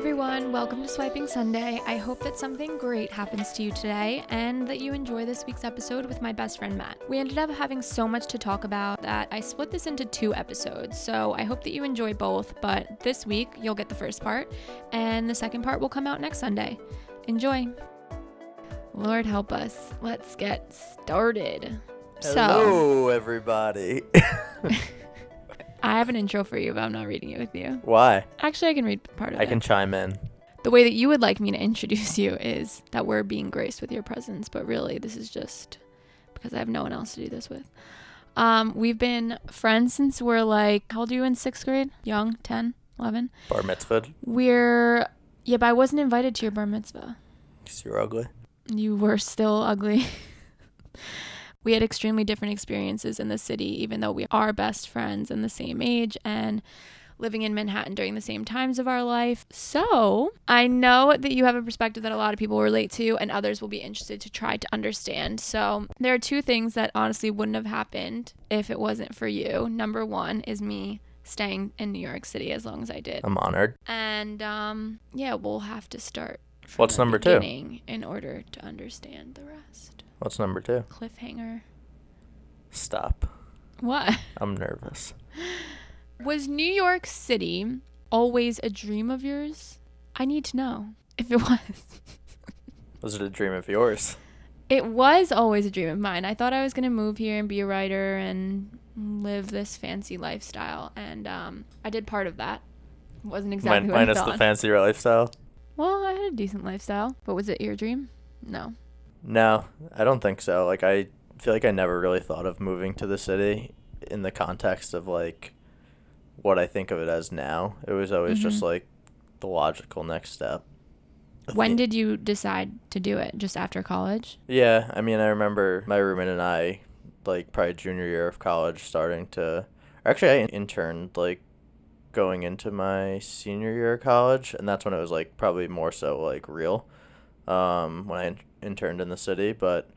everyone, welcome to Swiping Sunday. I hope that something great happens to you today and that you enjoy this week's episode with my best friend Matt. We ended up having so much to talk about that I split this into two episodes, so I hope that you enjoy both, but this week you'll get the first part, and the second part will come out next Sunday. Enjoy! Lord help us. Let's get started. So, Hello, everybody. I have an intro for you, but I'm not reading it with you. Why? Actually, I can read part of I it. I can chime in. the way that you would like me to introduce you is that we're being graced with your presence, but really this is just because I have no one else to do this with. Um, we've been friends since we're like, how old are you in sixth grade? Young, 10, 11? Bar mitzvah. We're, yeah, but I wasn't invited to your bar mitzvah. Because you're ugly. You were still ugly. we had extremely different experiences in the city, even though we are best friends and the same age and living in Manhattan during the same times of our life. So I know that you have a perspective that a lot of people relate to and others will be interested to try to understand. So there are two things that honestly wouldn't have happened if it wasn't for you. Number one is me staying in New York City as long as I did. I'm honored. And um, yeah, we'll have to start. What's number two? In order to understand the rest. What's number two? Cliffhanger. Stop. What? I'm nervous. Was New York City always a dream of yours? I need to know if it was. Was it a dream of yours? It was always a dream of mine. I thought I was going to move here and be a writer and live this fancy lifestyle. And um, I did part of that. It wasn't exactly Min- what I minus the fancy lifestyle? well, I had a decent lifestyle. But was it your dream? No. No, I don't think so. Like, I feel like I never really thought of moving to the city in the context of, like, what I think of it as now. It was always just, Mhm. like, the logical next step. When did you decide to do it? Just after college? Yeah, I mean, I remember my roommate and I, like probably junior year of college, starting to. Actually, I interned like going into my senior year of college, and that's when it was like probably more so like real. Um, when I interned in the city, but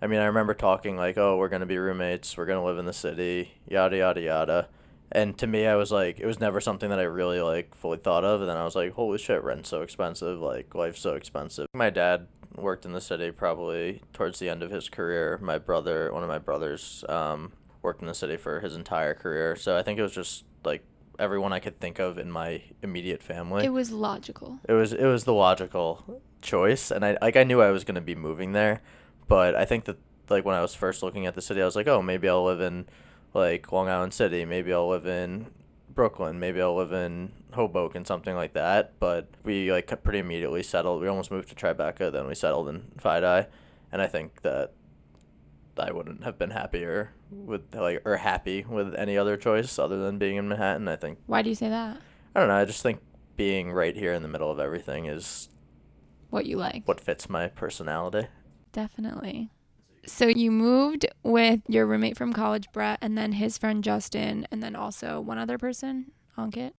I mean, I remember talking like, "Oh, we're gonna be roommates. We're gonna live in the city. Yada yada yada." And to me, I was like, it was never something that I really like fully thought of. And then I was like, holy shit, rent's so expensive. Like, life's so expensive. My dad worked in the city probably towards the end of his career. My brother, one of my brothers, um, worked in the city for his entire career. So I think it was just like everyone I could think of in my immediate family. It was logical. It was it was the logical choice, and I like I knew I was gonna be moving there, but I think that like when I was first looking at the city, I was like, oh, maybe I'll live in like Long Island City, maybe I'll live in Brooklyn, maybe I'll live in Hoboken, something like that. But we like pretty immediately settled. We almost moved to Tribeca, then we settled in FiDi, and I think that I wouldn't have been happier with like or happy with any other choice other than being in Manhattan. I think Why do you say that? I don't know. I just think being right here in the middle of everything is What you like? what fits my personality. Definitely. So you moved with your roommate from college, Brett, and then his friend Justin, and then also one other person, Ankit.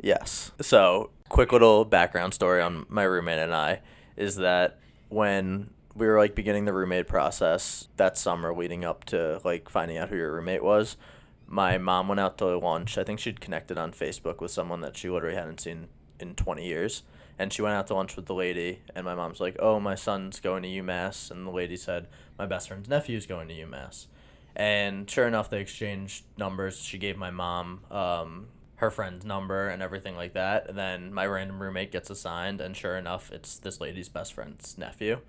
Yes. So, quick little background story on my roommate and I is that when we were like beginning the roommate process that summer leading up to like finding out who your roommate was, my mom went out to lunch. I think she'd connected on Facebook with someone that she literally hadn't seen in 20 years. And she went out to lunch with the lady, and my mom's like, "Oh, my son's going to UMass," and the lady said, "My best friend's nephew's going to UMass." And sure enough, they exchanged numbers. She gave my mom um, her friend's number and everything like that. And then my random roommate gets assigned, and sure enough, it's this lady's best friend's nephew.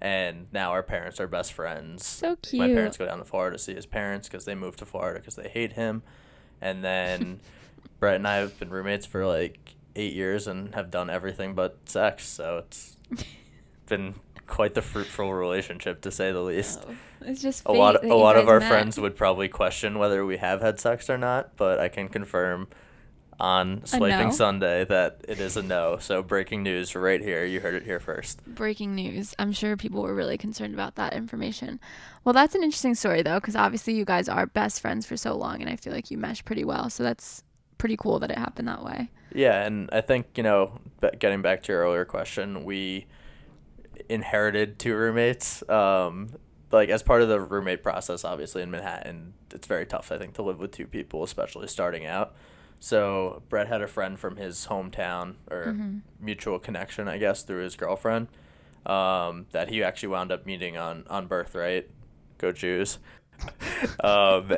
And now our parents are best friends. So cute. My parents go down to Florida to see his parents because they moved to Florida because they hate him. And then Brett and I have been roommates for like eight years and have done everything but sex. So it's been quite the fruitful relationship to say the oh, least Oh, it's just a lot a lot of our met. friends would probably question whether we have had sex or not, but I can confirm on Swiping no? Sunday that it is a no. So breaking news right here. You heard it here first. Breaking news. I'm sure people were really concerned about that information. Well, that's an interesting story, though, because obviously you guys are best friends for so long, and I feel like you mesh pretty well. So that's pretty cool that it happened that way. Yeah, and I think, you know, getting back to your earlier question, we inherited two roommates. Um, like as part of the roommate process, obviously in Manhattan, it's very tough, I think, to live with two people, especially starting out. So Brett had a friend from his hometown or Mm-hmm. mutual connection, I guess, through his girlfriend, um, that he actually wound up meeting on on Birthright. Go Jews. um,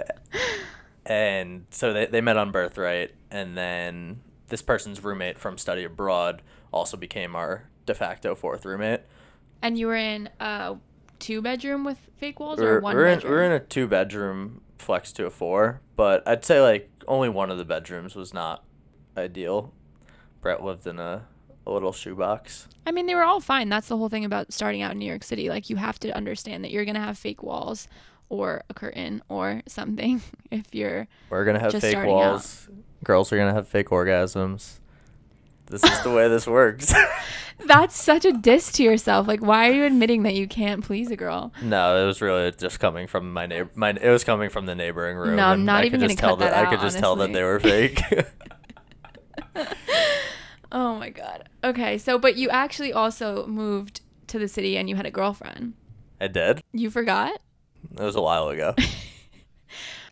and so they they met on Birthright, and then this person's roommate from study abroad also became our de facto fourth roommate. And you were in a two bedroom with fake walls We're, or one we're in bedroom? we're in a two bedroom flex to a four, but I'd say like only one of the bedrooms was not ideal. Brett lived in a, a little shoebox. I mean, they were all fine. That's the whole thing about starting out in New York City. Like, you have to understand that you're going to have fake walls or a curtain or something if you're. We're gonna have Just fake starting out. Girls are gonna have fake orgasms. This is the way this works. That's such a diss to yourself. Like, why are you admitting that you can't please a girl? no, it was really just coming from my neighbor. My it was coming from the neighboring room. No, I'm not I even gonna cut that I out, could just tell that they were fake. Oh my God. Okay. So, but you actually also moved to the city and you had a girlfriend. I did. You forgot? It was a while ago.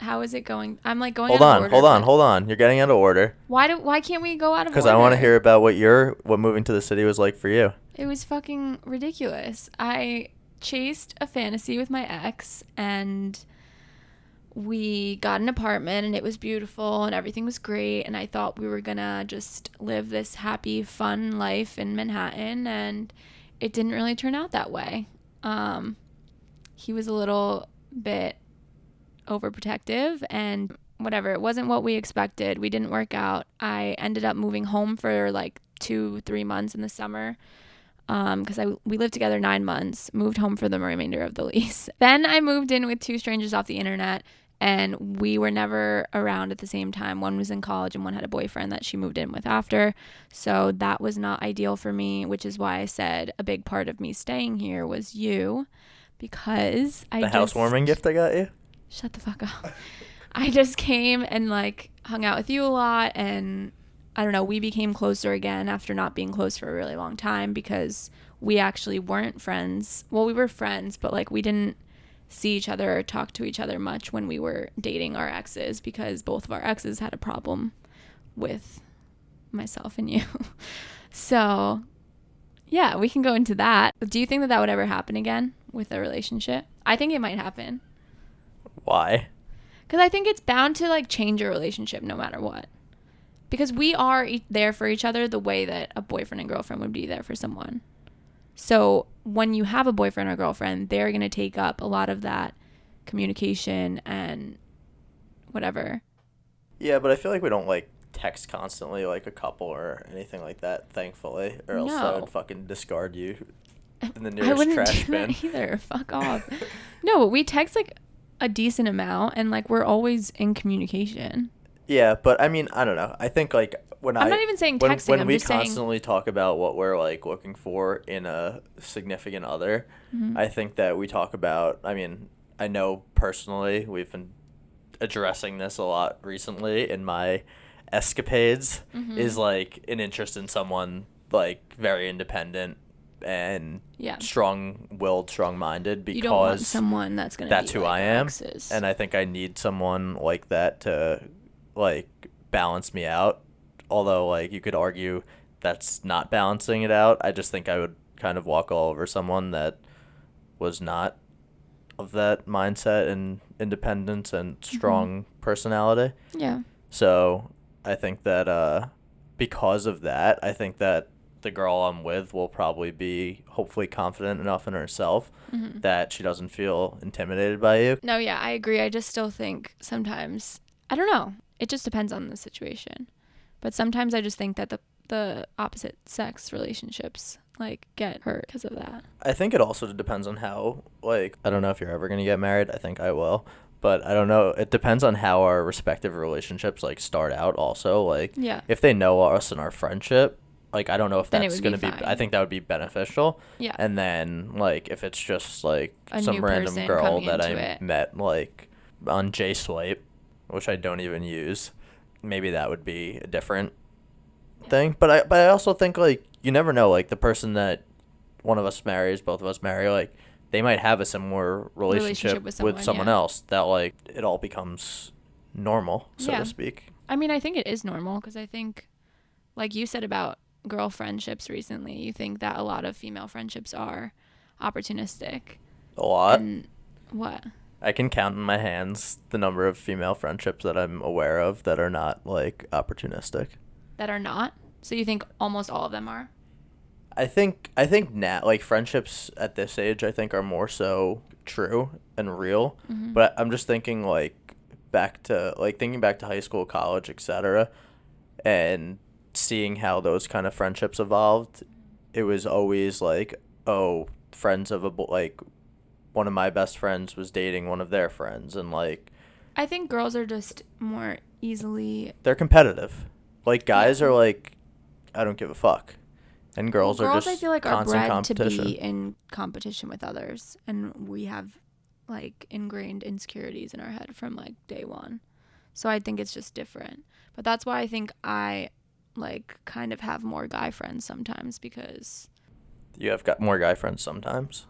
How is it going? I'm like going hold on, order, hold on, hold on. You're getting out of order Why do why can't we go out of order? because? I want to hear about what your what moving to the city was like for you. It was fucking ridiculous. I chased a fantasy with my ex and we got an apartment and it was beautiful and everything was great and I thought we were going to just live this happy fun life in Manhattan and it didn't really turn out that way. Um he was a little bit overprotective and whatever. It wasn't what we expected. We didn't work out. I ended up moving home for like two, three months in the summer um, because I we lived together nine months. Moved home for the remainder of the lease. Then I moved in with two strangers off the internet. And we were never around at the same time. One was in college and one had a boyfriend that she moved in with after. So that was not ideal for me, which is why I said a big part of me staying here was you because I The housewarming gift I got you. Shut the fuck up. I just came and like hung out with you a lot and I don't know, we became closer again after not being close for a really long time because we actually weren't friends. Well, we were friends, but like we didn't see each other or talk to each other much when we were dating our exes because both of our exes had a problem with myself and you. so, yeah, we can go into that. Do you think that that would ever happen again with a relationship? I think it might happen. Why? Because I think it's bound to like change your relationship no matter what. Because we are e- there for each other the way that a boyfriend and girlfriend would be there for someone. So when you have a boyfriend or girlfriend, they're going to take up a lot of that communication and whatever. Yeah, but I feel like we don't like text constantly like a couple or anything like that. Thankfully, or else I would fucking discard you in the I nearest wouldn't trash do bin. that either. Fuck off. no, but we text like a decent amount and like we're always in communication. Yeah, but I mean, I don't know. I think like when I I'm not even saying when, texting, when I'm we just saying- constantly talk about what we're like looking for in a significant other, Mm-hmm. I think that we talk about. I mean, I know personally we've been addressing this a lot recently in my escapades. Mm-hmm. Is like an interest in someone like very independent and Yeah. strong-willed, strong-minded because You don't want someone that's going to that's who like I am, and I think I need someone like that to like balance me out. Although, like you could argue that's not balancing it out. I just think I would kind of walk all over someone that was not of that mindset and independence and Mm-hmm. strong personality. yeah. So I think that uh, because of that, I think that the girl I'm with will probably be hopefully confident enough in herself Mm-hmm. that she doesn't feel intimidated by you. No, yeah, I agree. I just still think sometimes I don't know. It just depends on the situation. But sometimes I just think that the the opposite sex relationships like get hurt because of that. I think it also depends on how like I don't know if you're ever gonna get married. I think I will. But I don't know. It depends on how our respective relationships like start out also. Like Yeah. if they know us and our friendship, like I don't know if Then it that's would gonna be be, fine. I think that would be beneficial. Yeah. And then like if it's just like A some new random person girl coming that I into it. met like on JSwipe, which I don't even use, maybe that would be a different thing. But I but I also think like you never know like the person that one of us marries, both of us marry, like they might have a similar relationship, Relationship with with someone, someone yeah. else that like it all becomes normal, so Yeah. to speak. I mean, I think it is normal because I think, like you said about girl friendships recently, you think that a lot of female friendships are opportunistic. A lot. And what? I can count in my hands the number of female friendships that I'm aware of that are not like opportunistic. That are not? So you think almost all of them are? I think I think now like friendships at this age I think are more so true and real. Mhm. But I'm just thinking like back to like thinking back to high school, college, etc. and seeing how those kind of friendships evolved. It was always like, oh, friends of a bo- like one of my best friends was dating one of their friends and like I think girls are just more easily. they're competitive. Like guys Yeah. are like I don't give a fuck. And girls, Well, are girls just I feel like are constant bred competition. to be in competition with others, and we have like ingrained insecurities in our head from like day one. So I think it's just different. But that's why I think I like kind of have more guy friends sometimes because You have got more guy friends sometimes.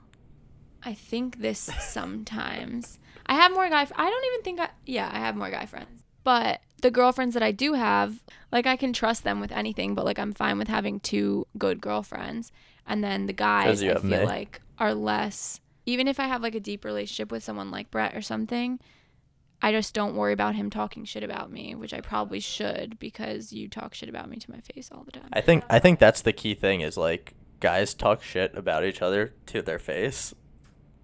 I think this sometimes. I have more guy. I don't even think I. Yeah, I have more guy friends. But the girlfriends that I do have, like I can trust them with anything. But like I'm fine with having two good girlfriends. And then the guys I feel me. like are less. Even if I have like a deep relationship with someone like Brett or something, I just don't worry about him talking shit about me, which I probably should because you talk shit about me to my face all the time. I think I think that's the key thing is like guys talk shit about each other to their face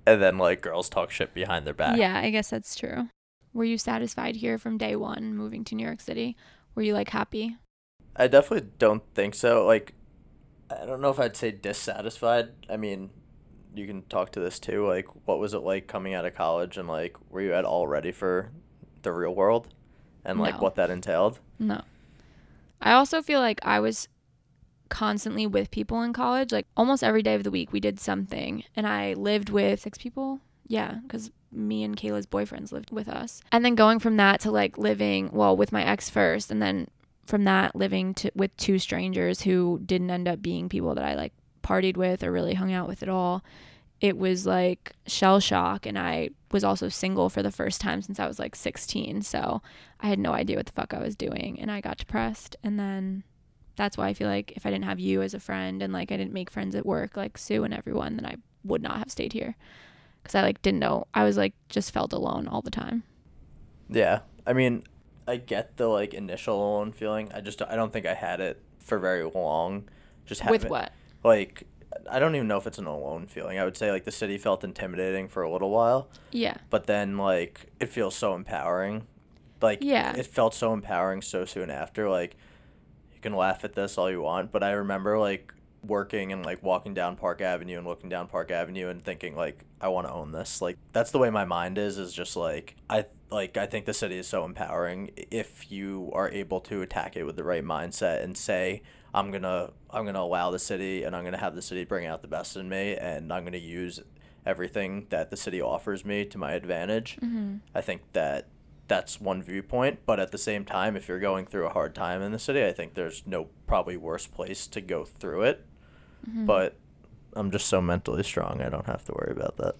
and then like girls talk shit behind their back. Yeah, I guess that's true. Were you satisfied here from day one moving to New York City? Were you like happy? I definitely don't think so. Like I don't know if I'd say dissatisfied. I mean, you can talk to this too. Like what was it like coming out of college and like were you at all ready for the real world and like No. what that entailed? No. I also feel like I was constantly with people in college. Like almost every day of the week, we did something. And I lived with six people. Yeah, because me and Kayla's boyfriends lived with us. And then going from that to like living, well, with my ex first. And then from that, living to, with two strangers who didn't end up being people that I like partied with or really hung out with at all. It was like shell shock. And I was also single for the first time since I was like 16. So I had no idea what the fuck I was doing and I got depressed and then that's why I feel like if I didn't have you as a friend and like I didn't make friends at work like Sue and everyone then I would not have stayed here cuz I like didn't know I was like just felt alone all the time. Yeah. I mean, I get the like initial alone feeling. I just I don't think I had it for very long. Just With what? Like I don't even know if it's an alone feeling. I would say like the city felt intimidating for a little while, Yeah. but then like it feels so empowering. Like Yeah. it felt so empowering so soon after. Like you can laugh at this all you want, but I remember like working and like walking down Park Avenue and looking down Park Avenue and thinking like I want to own this. Like that's the way my mind is is just like I like I think the city is so empowering if you are able to attack it with the right mindset and say I'm going to I'm to allow the city and I'm going to have the city bring out the best in me and I'm going to use everything that the city offers me to my advantage. Mhm. I think that that's one viewpoint, but at the same time, if you're going through a hard time in the city, I think there's no probably worse place to go through it. Mhm. But I'm just so mentally strong, I don't have to worry about that.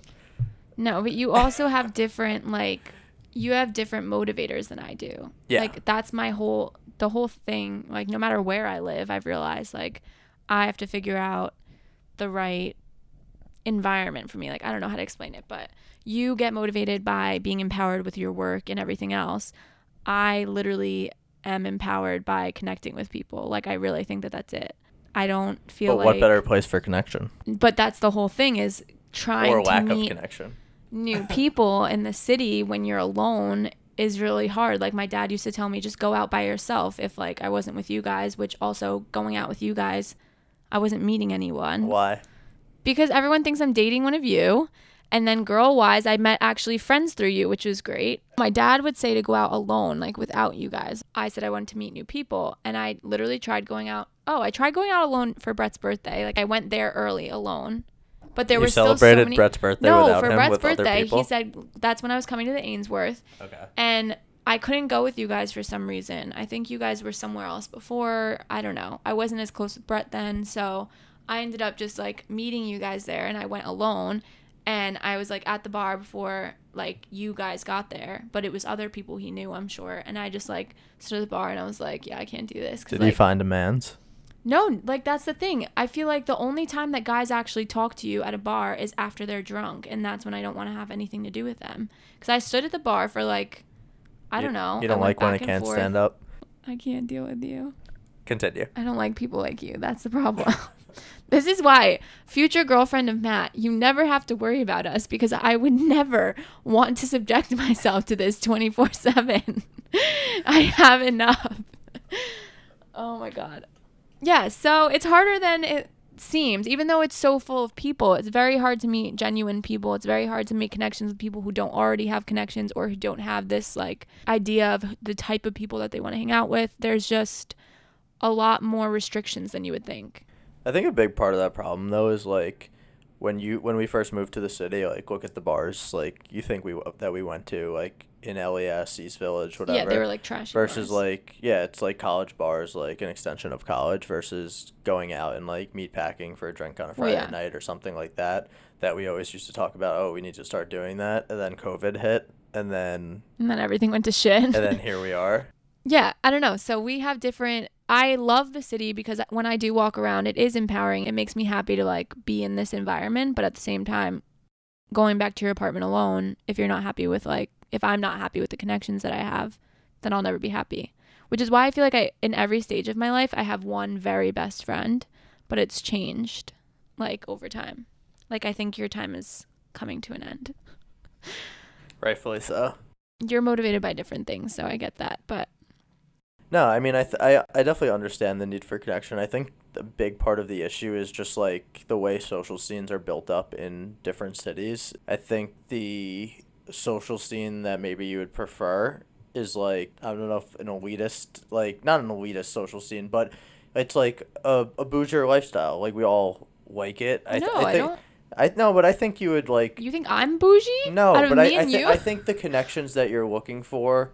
No, but you also have different like you have different motivators than I do. Yeah. Like that's my whole the whole thing. Like no matter where I live, I've realized like I have to figure out the right environment for me. Like I don't know how to explain it, but you get motivated by being empowered with your work and everything else. I literally am empowered by connecting with people. Like I really think that that's it. I don't feel But like what better place for connection but that's the whole thing is trying or to lack of meet connection? new people in the city when you're alone is really hard. Like my dad used to tell me just go out by yourself if like I wasn't with you guys, which also going out with you guys I wasn't meeting anyone Why? because everyone thinks I'm dating one of you. And then girl wise, I met actually friends through you, which was great. My dad would say to go out alone, like without you guys. I said I wanted to meet new people. And I literally tried going out. Oh, I tried going out alone for Brett's birthday. Like I went there early alone. But there you were still so many. Brett's birthday no, for Brett's birthday, he said that's when I was coming to the Ainsworth. okay. And I couldn't go with you guys for some reason. I think you guys were somewhere else before. I don't know. I wasn't as close with Brett then, so I ended up just like meeting you guys there and I went alone and I was like at the bar before like you guys got there, but it was other people he knew, I'm sure. And I just like stood at the bar and I was like, yeah, I can't do this. 'cause, Did like, you find a man's? No, like that's the thing. I feel like the only time that guys actually talk to you at a bar is after they're drunk, and that's when I don't want to have anything to do with them. Because I stood at the bar for like, I don't know. You don't like when I can't forth. stand up. I can't deal with you. Continue. I don't like people like you. That's the problem. this is why, future girlfriend of Matt, you never have to worry about us because I would never want to subject myself to this 24 7. I have enough. oh my God. Yeah, so it's harder than it seems. Even though it's so full of people, it's very hard to meet genuine people. It's very hard to make connections with people who don't already have connections or who don't have this like idea of the type of people that they want to hang out with. There's just a lot more restrictions than you would think. I think a big part of that problem though is like when you when we first moved to the city, like look at the bars like you think we that we went to like in LES, East Village, whatever. Yeah, they were like trashy. versus bars. like yeah, it's like college bars, like an extension of college versus going out and like meat packing for a drink on a Well, Friday yeah. night or something like that. That we always used to talk about. Oh, we need to start doing that, and then COVID hit, and then and then everything went to shit. and then here we are. yeah, I don't know. So we have different. I love the city because when I do walk around, it is empowering. It makes me happy to like be in this environment, but at the same time, going back to your apartment alone, if you're not happy with like, if I'm not happy with the connections that I have, then I'll never be happy. Which is why I feel like I, in every stage of my life, I have one very best friend, but it's changed like over time. Like I think your time is coming to an end. Rightfully so. You're motivated by different things, so I get that. But No, I mean, I, th- I I definitely understand the need for connection. I think the big part of the issue is just like the way social scenes are built up in different cities. I think the social scene that maybe you would prefer is like I don't know if an elitist like not an elitist social scene, but it's like a a bouger lifestyle. Like we all like it. I, th- no, I, think don't. I no, but I think you would like You think I'm bougie? no, but I I, you? I think the connections that you're looking for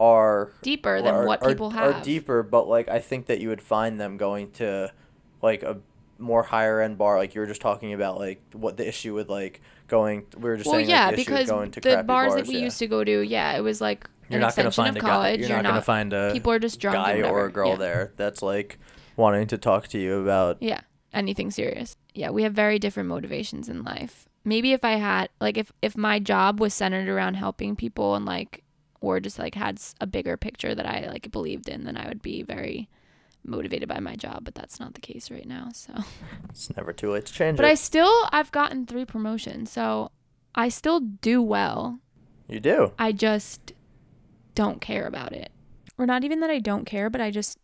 are deeper than are- what are- people have. Are deeper, but like I think that you would find them going to like a more higher end bar, like you were just talking about, like what the issue with like going. We were just well, saying, yeah, like, the issue with because going to the bars, bars that we yeah. used to go to, yeah, it was like You're an not gonna extension find of a college. guy. You're, not, gonna find a people are just drunk guy or a girl yeah. there that's like wanting to talk to you about. Yeah, anything serious. Yeah, we have very different motivations in life. Maybe if I had like if if my job was centered around helping people and like or just like had a bigger picture that I like believed in, then I would be very motivated by my job, but that's not the case right now. So It's never too late to change But I still I've gotten 3 promotions. So I still do well. you do. I just don't care about it. Or not even that I don't care, but I just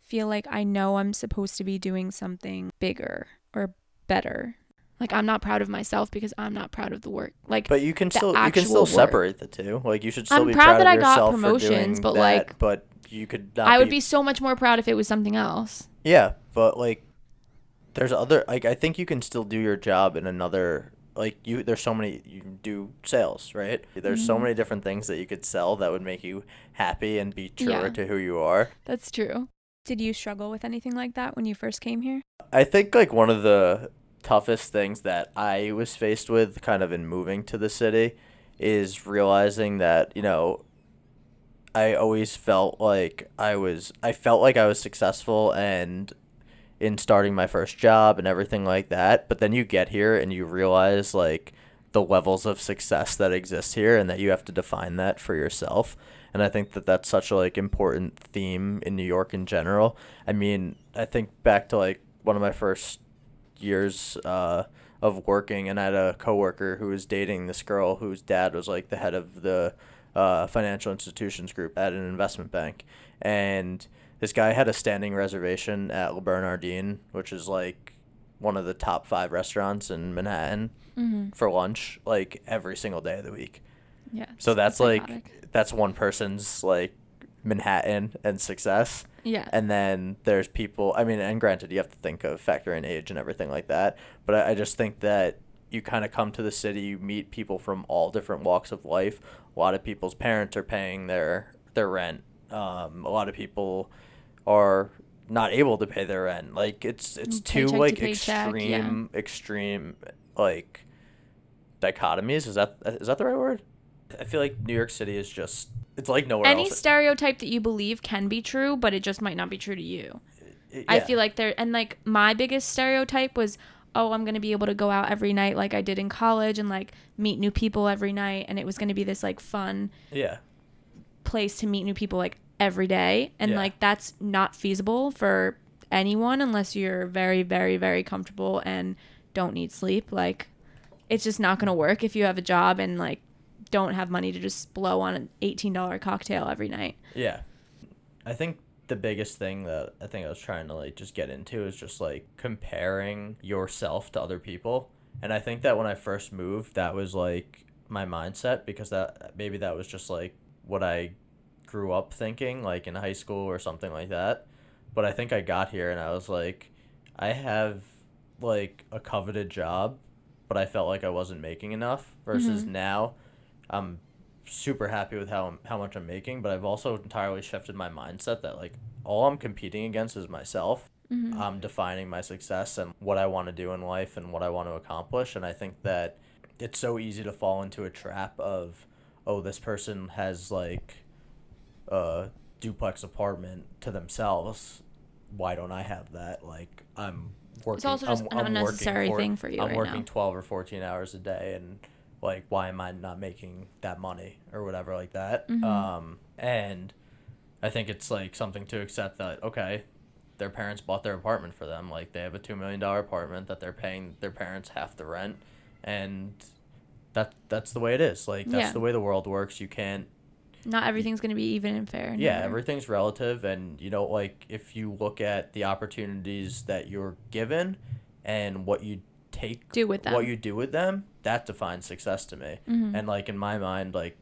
feel like I know I'm supposed to be doing something bigger or better. Like I'm not proud of myself because I'm not proud of the work. Like But you can still you can still work. separate the two. Like you should still I'm be proud proud, that of I got promotions, but, that, like, but you could not. I would be be so much more proud if it was something else. Yeah, but like there's other like I think you can still do your job in another like you there's so many you can do sales, right? There's so Mhm. many different things that you could sell that would make you happy and be truer Yeah. to who you are. That's true. Did you struggle with anything like that when you first came here? I think like one of the toughest things that I was faced with kind of in moving to the city is realizing that, you know, I always felt like I was I felt like I was successful and in starting my first job and everything like that, but then you get here and you realize like the levels of success that exist here and that you have to define that for yourself. And I think that that's such a like important theme in New York in general. I mean, I think back to like one of my first years uh, of working, and I had a coworker who was dating this girl whose dad was like the head of the uh, financial institutions group at an investment bank, and this guy had a standing reservation at Le Bernardin, which is like one of the top five restaurants in Manhattan Mm-hmm. for lunch, like every single day of the week. Yeah. So that's like that's one person's like Manhattan and success. yeah. And then there's people. I mean, and granted, you have to think of factor in age and everything like that. But I, I just think that you kind of come to the city, you meet people from all different walks of life. A lot of people's parents are paying their their rent. Um, a lot of people are not able to pay their rent. Like it's it's Mm, two paycheck to like paycheck, yeah. extreme extreme like dichotomies. Is that is that the right word? I feel like New York City is just it's like nowhere Any else. stereotype that you believe can be true, but it just might not be true to you. It- I feel like there and like my biggest stereotype was oh I'm going to be able to go out every night like I did in college and like meet new people every night and it was going to be this like fun yeah. place to meet new people like every day and Yeah. like that's not feasible for anyone unless you're very very very comfortable and don't need sleep like it's just not going to work if you have a job and like don't have money to just blow on an $18 cocktail every night. Yeah. I think the biggest thing that I think I was trying to like just get into is just like comparing yourself to other people. And I think that when I first moved, that was like my mindset because that maybe that was just like what I grew up thinking like in high school or something like that. But I think I got here and I was like I have like a coveted job, but I felt like I wasn't making enough versus Mhm. now I'm super happy with how I'm, how much I'm making, but I've also entirely shifted my mindset that like all I'm competing against is myself. Mhm. I'm defining my success and what I want to do in life and what I want to accomplish, and I think that it's so easy to fall into a trap of oh this person has like a duplex apartment to themselves why don't I have that like I'm working also just I'm, an I'm unnecessary for, thing for you I'm right working now. 12 or 14 hours a day and like why am I not making that money or whatever like that Mhm. um and I think it's like something to accept that okay their parents bought their apartment for them like they have a 2 million dollar apartment that they're paying their parents half the rent and that that's the way it is like that's Yeah. the way the world works you can't Not everything's going to be even and fair. yeah everything's relative and you know like if you look at the opportunities that you're given and what you take Do with them. what you do with them that defines success to me. Mhm. and like in my mind like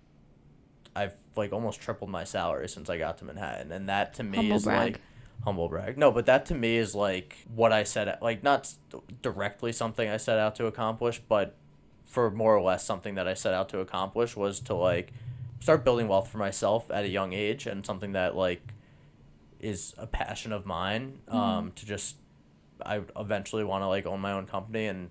i've like almost tripled my salary since i got to manhattan. And that to me Humble is brag. like humble brag. No but that to me is like what i set like not directly something i set out to accomplish but for more or less something that i set out to accomplish was to like start building wealth for myself at a young age and something that like is a passion of mine um to just i eventually want to like own my own company and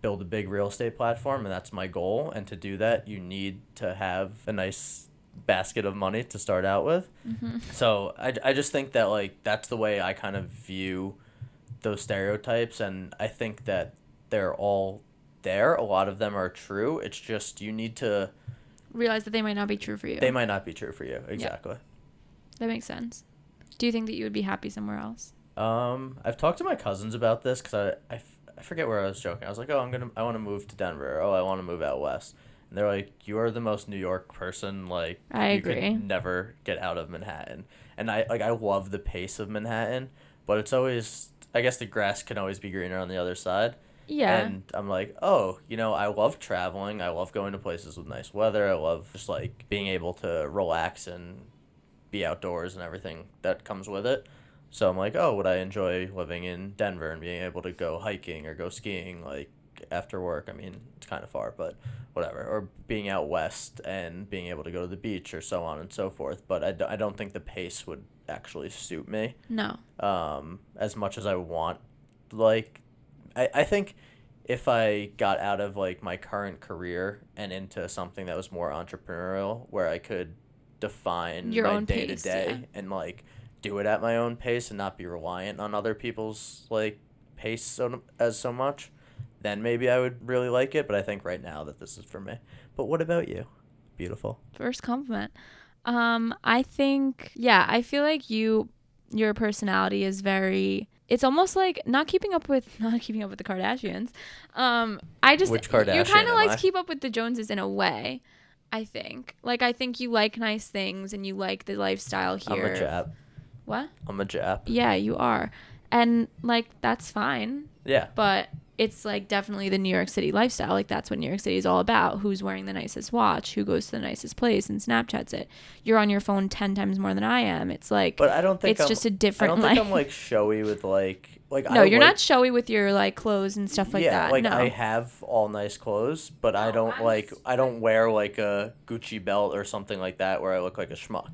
build a big real estate platform and that's my goal and to do that you need to have a nice basket of money to start out with Mhm. so I, I just think that like that's the way i kind of view those stereotypes and i think that they're all there a lot of them are true it's just you need to Realize that they might not be true for you. they might not be true for you exactly that makes sense. Do you think that you would be happy somewhere else? Um, I've talked to my cousins about this because I, I, I forget where I was joking. I was like, oh, I'm gonna, I want to move to Denver. Oh, I want to move out west. And they're like, you are the most New York person. Like, I you agree. could never get out of Manhattan. And I, like, I love the pace of Manhattan, but it's always, I guess the grass can always be greener on the other side. Yeah. And I'm like, oh, you know, I love traveling. I love going to places with nice weather. I love just like being able to relax and be outdoors and everything that comes with it. So I'm like, oh, would I enjoy living in Denver and being able to go hiking or go skiing like after work? I mean, it's kind of far, but whatever. Or being out west and being able to go to the beach or so on and so forth. But I, d- I don't think the pace would actually suit me no. um, as much as I want. Like, I, I think if I got out of like my current career and into something that was more entrepreneurial, where I could define Your my day to day and like do it at my own pace and not be reliant on other people's like pace so as so much, then maybe I would really like it. But I think right now that this is for me. But what about you? Beautiful. First compliment. Um, I think yeah, I feel like you your personality is very it's almost like not keeping up with not keeping up with the Kardashians. Um, I just Which you kind of like I? to keep up with the Joneses in a way. I think. Like I think you like nice things and you like the lifestyle here. I'm a Jap. What? I'm a Jap. Yeah, you are. And like that's fine, Yeah. but it's like definitely the New York City lifestyle. Like that's what New York City is all about. Who's wearing the nicest watch? Who goes to the nicest place and Snapchats it? You're on your phone ten times more than I am. It's like But I don't think it's I'm, just a different I don't life. think I'm like showy with like like I no, I you're like, not showy with your like clothes and stuff like that. yeah, that. like no. I have all nice clothes, but I oh, don't I'm like I don't wear like a Gucci belt or something like that where I look like a schmuck.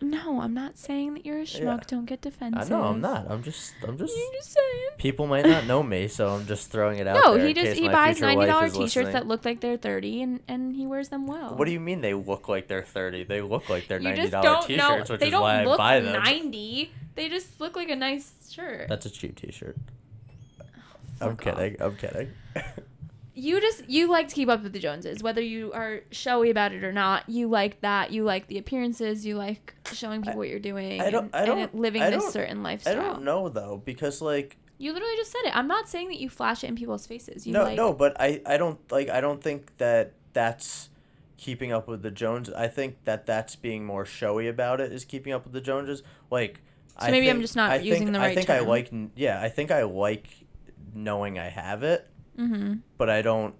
No, I'm not saying that you're a schmuck. Yeah. Don't get defensive. I know I'm not. I'm just I'm just You're just saying. people might not know me, so I'm just throwing it out No, there. he just he buys ninety dollar t-shirts listening. that look like they're thirty, and and he wears them well. What do you mean they look like they're thirty? They look like they're You ninety dollar dollar don't know. t-shirts, which They is don't why look I buy them. ninety. They just look like a nice shirt. That's a cheap t-shirt. Oh, I'm off. kidding. I'm kidding. You just you like to keep up with the Joneses, whether you are showy about it or not. You like that. You like the appearances. You like showing people what you're doing. I don't- and, I don't- it- living I this don't- certain I don't know though because like You literally just said it. I'm not saying that you flash it in people's faces. You no like, no, but I I don't like I don't think that that's keeping up with the Joneses. I think that that's being more showy about it is keeping up with the Joneses. Like So I maybe I'm just not I using think, the I right think I like yeah, I think I like knowing I have it, Mm-hmm. but I don't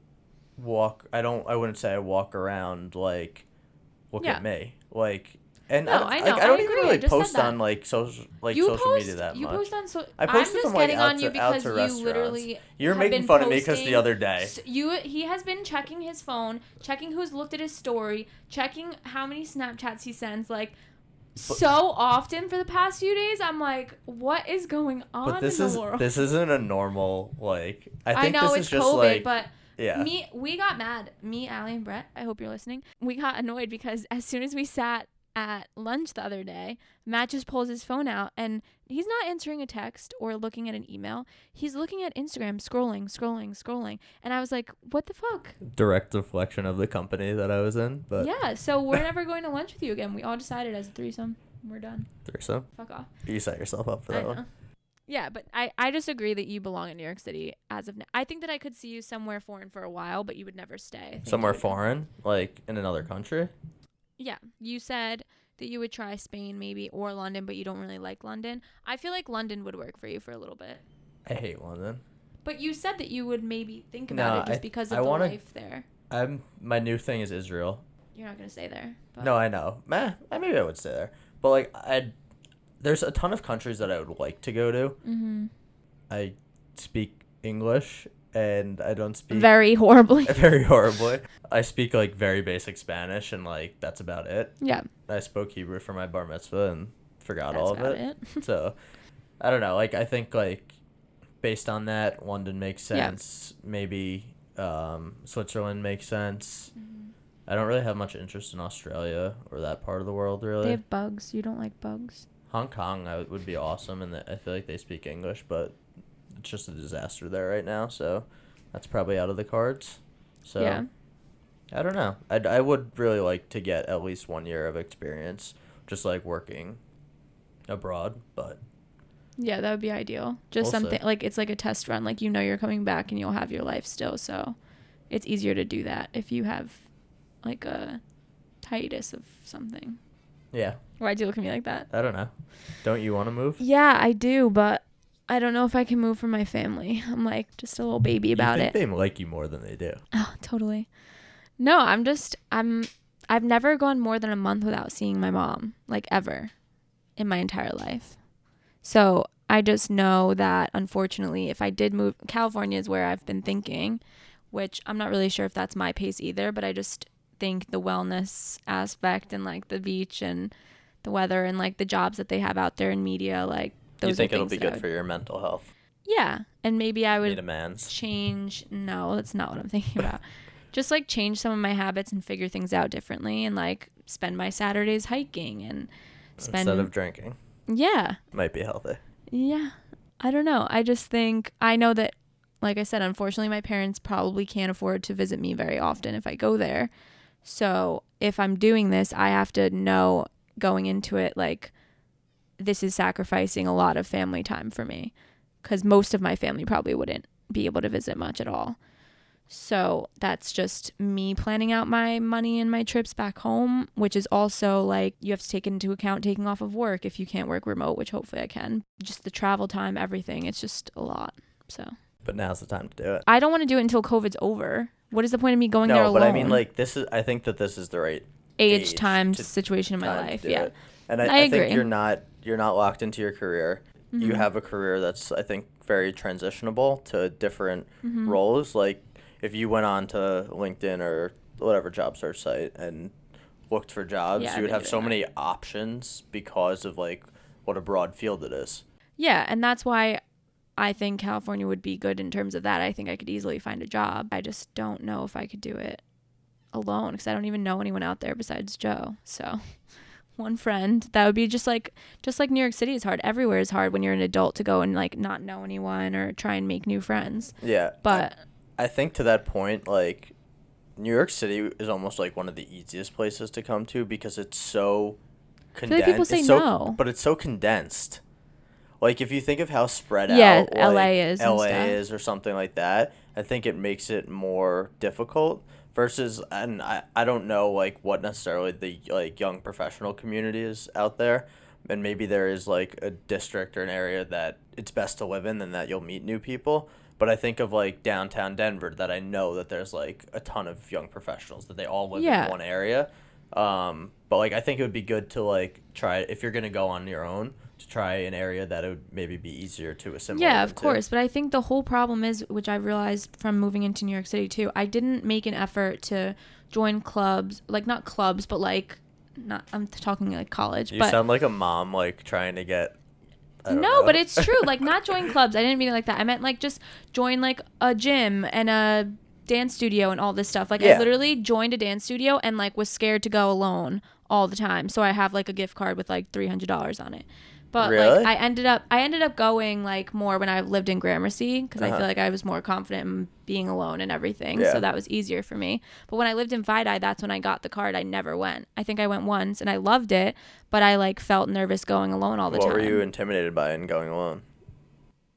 walk I don't I wouldn't say I walk around like look Yeah. at me. Like and No, I, I like, know, I don't even really post on like social like you social post, media that you much. post on so. I I'm posted just from, like, getting out on you because you literally. You're making fun of me because the other day. S- You he has been checking his phone, checking who's looked at his story, checking how many Snapchats he sends, like so often for the past few days. I'm like, what is going on But this in is the world? this isn't a normal like. I I, think know this it's is just COVID, like but yeah. me we got mad. Me, Allie, and Brett. I hope you're listening. We got annoyed because as soon as we sat at lunch the other day, Matt just pulls his phone out and he's not answering a text or looking at an email. He's looking at Instagram, scrolling, scrolling, scrolling. And I was like, "What the fuck?" Direct reflection of the company that I was in, but yeah. So we're never going to lunch with you again. We all decided as a threesome. We're done. threesome. Fuck off. You set yourself up for that one. Yeah, but I, I just agree that you belong in New York City as of now. I think that I could see you somewhere foreign for a while, but you would never stay. Somewhere foreign, like in another country. Yeah, you said that you would try Spain maybe or London, but you don't really like London. I feel like London would work for you for a little bit. I hate London. But you said that you would maybe think No, about it just I- because I of the wanna- life there. I'm my new thing is Israel. You're not gonna stay there. But No, I know. Meh, eh, maybe I would stay there. But like I there's a ton of countries that I would like to go to. Mm-hmm. I speak English and I don't speak Very horribly. very horribly. I speak like very basic Spanish and like that's about it. yeah, I spoke Hebrew for my bar mitzvah and forgot that's all of it. it. So I don't know. Like I think like based on that, London makes sense. Yeah. Maybe um, Switzerland makes sense. Mm-hmm. I don't really have much interest in Australia or that part of the world really. They have bugs. You don't like bugs. Hong Kong I would- would be awesome, and I feel like they speak English, but it's just a disaster there right now. So that's probably out of the cards. So yeah. I don't know. I I would really like to get at least one year of experience, just like working abroad. But Yeah, that would be ideal. Just something like it's like a test run. Like you know you're coming back and you'll have your life still. So it's easier to do that if you have like a hiatus of something. yeah, Why'd you look at me like that? I don't know. Don't you want to move? Yeah, I do, but I don't know if I can move from my family. I'm like just a little baby about it. They like you more than they do. Oh, totally. No, I'm just I'm I've never gone more than a month without seeing my mom, like ever in my entire life. So, I just know that unfortunately, if I did move California is where I've been thinking, which I'm not really sure if that's my pace either, but I just think the wellness aspect and like the beach and the weather and like the jobs that they have out there in media like those you think are it'll be good would- for your mental health? Yeah, and maybe I would Need a man's. change no that's not what i'm thinking about just like change some of my habits and figure things out differently and like spend my saturdays hiking and spend Instead of drinking, yeah might be healthy. yeah i don't know i just think i know that like i said unfortunately my parents probably can't afford to visit me very often if i go there so if i'm doing this i have to know going into it like this is sacrificing a lot of family time for me because most of my family probably wouldn't be able to visit much at all. So that's just me planning out my money and my trips back home, which is also like you have to take into account taking off of work if you can't work remote, which hopefully I can. Just the travel time, everything. It's just a lot. So But now's the time to do it. I don't want to do it until COVID's over. What is the point of me going there No, alone? but I mean, like this is. I think that this is the right age, age time, situation in my life. Yeah. it. And I, I I, think you're not you're not locked into your career. You Mhm. have a career that's I think very transitionable to different Mhm. roles. Like if you went on to LinkedIn or whatever job search site and looked for jobs. Yeah, you would have so doing many options because of like what a broad field it is. Yeah, and that's why I think California would be good in terms of that. I think I could easily find a job. I just don't know if I could do it alone because I don't even know anyone out there besides Joe. So, one friend that would be just like just like New York City is hard. Everywhere is hard when you're an adult to go and like not know anyone or try and make new friends. Yeah. But I, I think to that point, like New York City is almost like one of the easiest places to come to because it's so condensed. like people say it's so, no. But it's so condensed. Like if you think of how spread Yeah, out LA like, is and LA is or something like that, I think it makes it more difficult versus and I, I don't know like what necessarily the like young professional community is out there and maybe there is like a district or an area that it's best to live in and that you'll meet new people but I think of like downtown Denver that I know that there's like a ton of young professionals that they all live Yeah. in one area um, but like I think it would be good to like try if you're gonna go on your own to try an area that it would maybe be easier to assimilate. yeah, of into. course. But I think the whole problem is, which I realized from moving into New York City too, I didn't make an effort to join clubs, like not clubs, but like not. I'm talking like college, You but sound like a mom like trying to get. No, know. but it's true. Like not join clubs. I didn't mean it like that. I meant like just join like a gym and a dance studio and all this stuff. Like Yeah. I literally joined a dance studio and like was scared to go alone all the time. So I have like a gift card with like three hundred dollars on it. But Really? like I ended up I ended up going like more when I lived in Gramercy because I Uh-huh. feel like I was more confident in being alone and everything. Yeah. So that was easier for me. But when I lived in FiDi, that's when I got the card. I never went. I think I went once and I loved it, but I like felt nervous going alone all the what time were you intimidated by in going alone?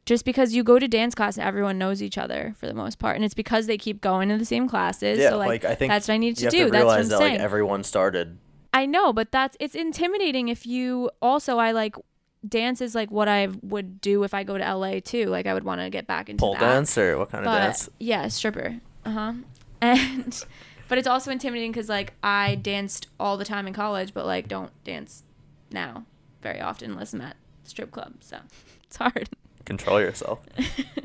Just because you go to dance class and everyone knows each other for the most part and it's because they keep going to the same classes yeah, so like, like, I think that's what i need to do. to that's what i'm that saying. like everyone started. i know but that's it's intimidating if you also i like dance is like what i would do if i go to la too. Like i would want to get back into Pole that. dance or what kind of but dance? yeah stripper. Uh-huh. And but it's also intimidating because like i danced all the time in college but like don't dance now very often unless i'm at strip club so it's hard Control yourself.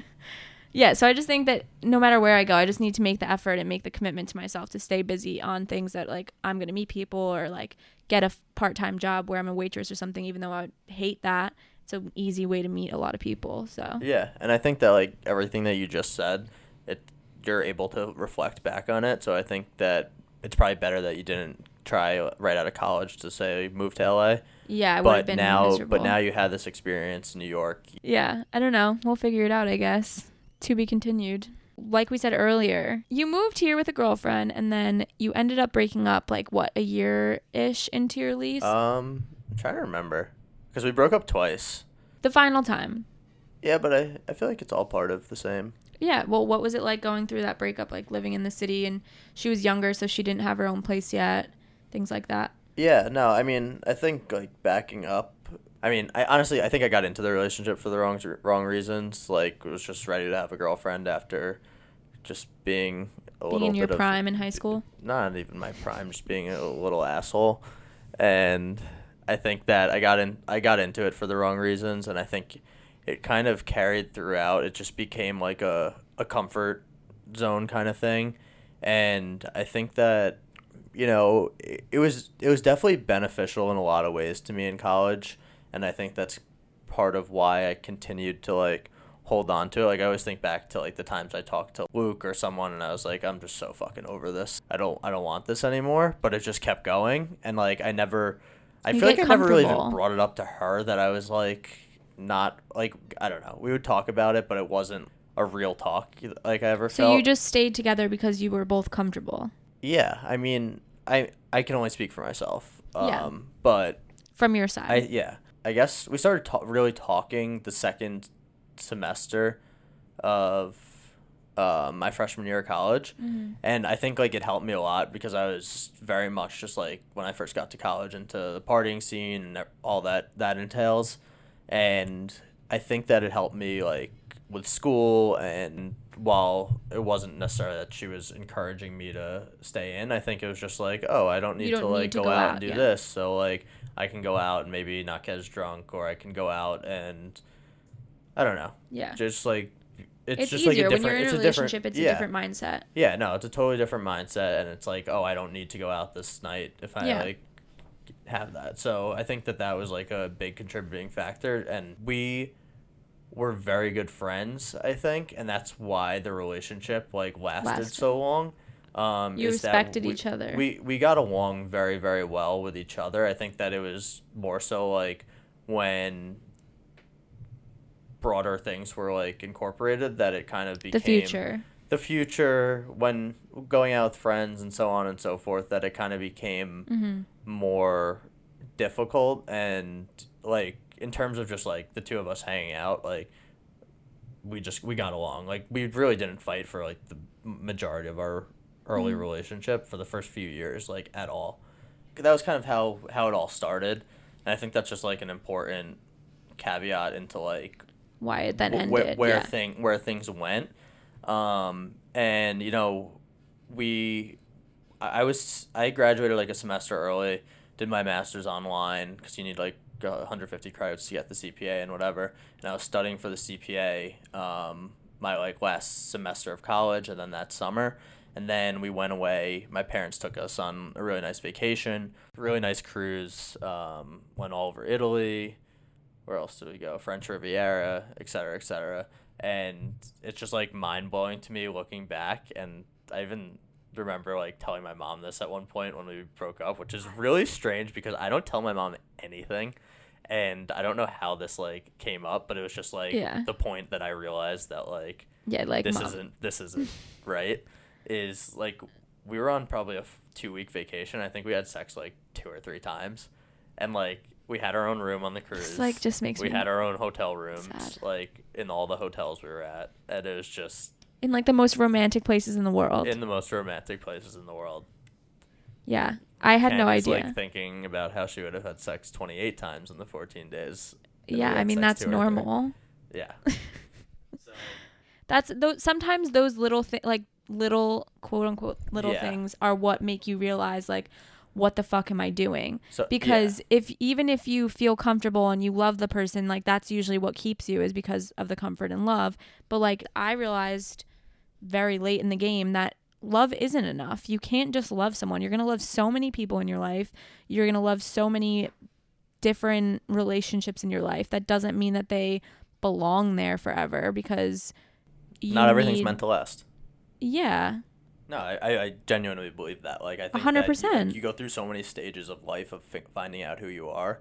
yeah, so I just think that no matter where I go, I just need to make the effort and make the commitment to myself to stay busy on things that like I'm gonna meet people or like get a part time job where I'm a waitress or something. Even though I would hate that, it's an easy way to meet a lot of people. So Yeah, and I think that like everything that you just said, it you're able to reflect back on it. So I think that it's probably better that you didn't try right out of college to say move to LA. Yeah, I would have But been now, miserable. but now you had this experience in New York. yeah, I don't know. We'll figure it out, I guess. To be continued. Like we said earlier, you moved here with a girlfriend and then you ended up breaking up like what a year ish into your lease. Um, I'm trying to remember because we broke up twice. the final time. Yeah, but I I feel like it's all part of the same. Yeah, well, what was it like going through that breakup, like living in the city and she was younger, so she didn't have her own place yet, things like that. Yeah, no, I mean, I think like backing up. I mean, I honestly, I think I got into the relationship for the wrong wrong reasons. Like, was just ready to have a girlfriend after just being a Being little in your bit prime in high school. not even my prime, just being a little asshole. And I think that I got in, I got into it for the wrong reasons, and I think it kind of carried throughout. It just became like a a comfort zone kind of thing, and I think that you know, it, it was it was definitely beneficial in a lot of ways to me in college, and I think that's part of why I continued to like hold on to it. Like I always think back to like the times I talked to Luke or someone, and I was like, I'm just so fucking over this. I don't I don't want this anymore. But it just kept going, and like I never, I You feel like I never really even brought it up to her that I was like not like I don't know. We would talk about it, but it wasn't a real talk like I ever So felt. you just stayed together because you were both comfortable Yeah, I mean, I I can only speak for myself. Um, Yeah. but from your side. I yeah, I guess we started ta- really talking the second semester of uh, my freshman year of college, and I think like it helped me a lot because I was very much just like when I first got to college into the partying scene and all that that entails, and I think that it helped me like with school and while it wasn't necessarily that she was encouraging me to stay in, I think it was just like, oh, I don't need don't to like need to go, go out, and do yeah. this. So like I can go out and maybe not get as drunk or I can go out and I don't know. yeah. Just like it's, It's, just like easier a when different you're in a it's a different relationship. It's yeah. a different mindset. Yeah, no, it's a totally different mindset, and it's like, oh, I don't need to go out this night if I Yeah. like have that. So I think that that was like a big contributing factor, and we were very good friends. I think, and that's why the relationship like lasted, Lasted. so long. Um, You respected we- each other. We we got along very very well with each other. I think that it was more so like when broader things were like incorporated that it kind of became the future. the future when going out with friends and so on and so forth that it kind of became Mm-hmm. more difficult and like in terms of just like the two of us hanging out like we just we got along like we really didn't fight for like the majority of our early Mhm. relationship for the first few years like at all that was kind of how how it all started and i think that's just like an important caveat into like Why it then ended. where, where yeah. thing where things went um and you know we I, I was i graduated like a semester early did my master's online because you need like 150 credits to get the cpa and whatever and i was studying for the cpa um my like last semester of college and then that summer and then we went away my parents took us on a really nice vacation really nice cruise um went all over italy where else did we go? French Riviera, et cetera, et cetera. And it's just like mind blowing to me looking back. And I even remember like telling my mom this at one point when we broke up, which is really strange because I don't tell my mom anything. And I don't know how this like came up, but it was just like Yeah. the point that I realized that like Yeah, like this mom. isn't this isn't right is like we were on probably a f- two week vacation i think we had sex like two or three times and like we had our own room on the cruise like, just makes we had our own hotel rooms sad. like in all the hotels we were at and it was just in like the most romantic places in the world. in the most romantic places in the world yeah, I had no idea. like thinking about how she would have had sex 28 times in the 14 days yeah, I mean that's two three. normal. yeah so, That's those sometimes those little thi- like little quote unquote little Yeah. things are what make you realize like what the fuck am I doing? so Because if even if you feel comfortable and you love the person, like that's usually what keeps you is because of the comfort and love. But like I realized very late in the game that love isn't enough. You can't just love someone. You're going to love so many people in your life. You're going to love so many different relationships in your life. That doesn't mean that they belong there forever because you not everything's need- meant to last Yeah. No, I, I genuinely believe that. Like, I think hundred that you- like, percent. You, go through so many stages of life of fi- finding out who you are.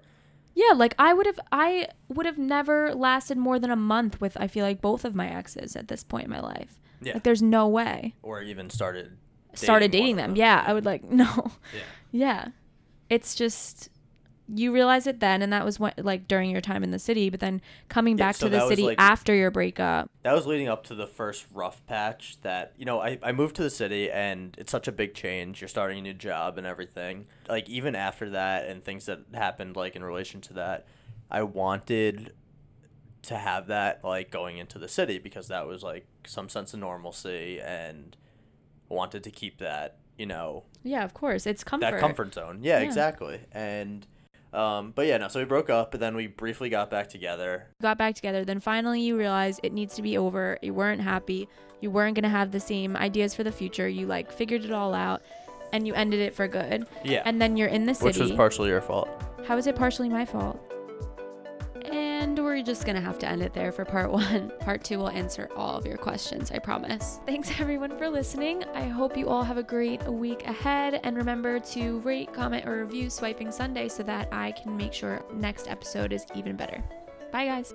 Yeah, like I would have I would have never lasted more than a month with I feel like both of my exes at this point in my life. Yeah. Like there's no way. Or even started. Started dating dating one of them. them. Yeah, I would like no. Yeah. Yeah. It's just you realize it then and that was what like during your time in the city, but then coming Yeah, back so to the city like- after your breakup. That was leading up to the first rough patch that, you know, I, I moved to the city and it's such a big change. You're starting a new job and everything. Like, even after that and things that happened, like, in relation to that, I wanted to have that, like, going into the city because that was, like, some sense of normalcy and wanted to keep that, you know, Yeah, of course. It's comfort. that comfort zone. Yeah, Yeah. exactly. And um, but yeah, no. So we broke up, but then we briefly got back together. got back together, then finally you realize it needs to be over. You weren't happy. You weren't going to have the same ideas for the future. You like figured it all out and you ended it for good. Yeah, And then you're in the city. which was partially your fault. How is it partially my fault? And we're just going to have to end it there for part one. Part two will answer all of your questions, I promise. Thanks everyone for listening. I hope you all have a great week ahead. And remember to rate, comment, or review Swiping Sunday so that I can make sure next episode is even better. Bye, guys.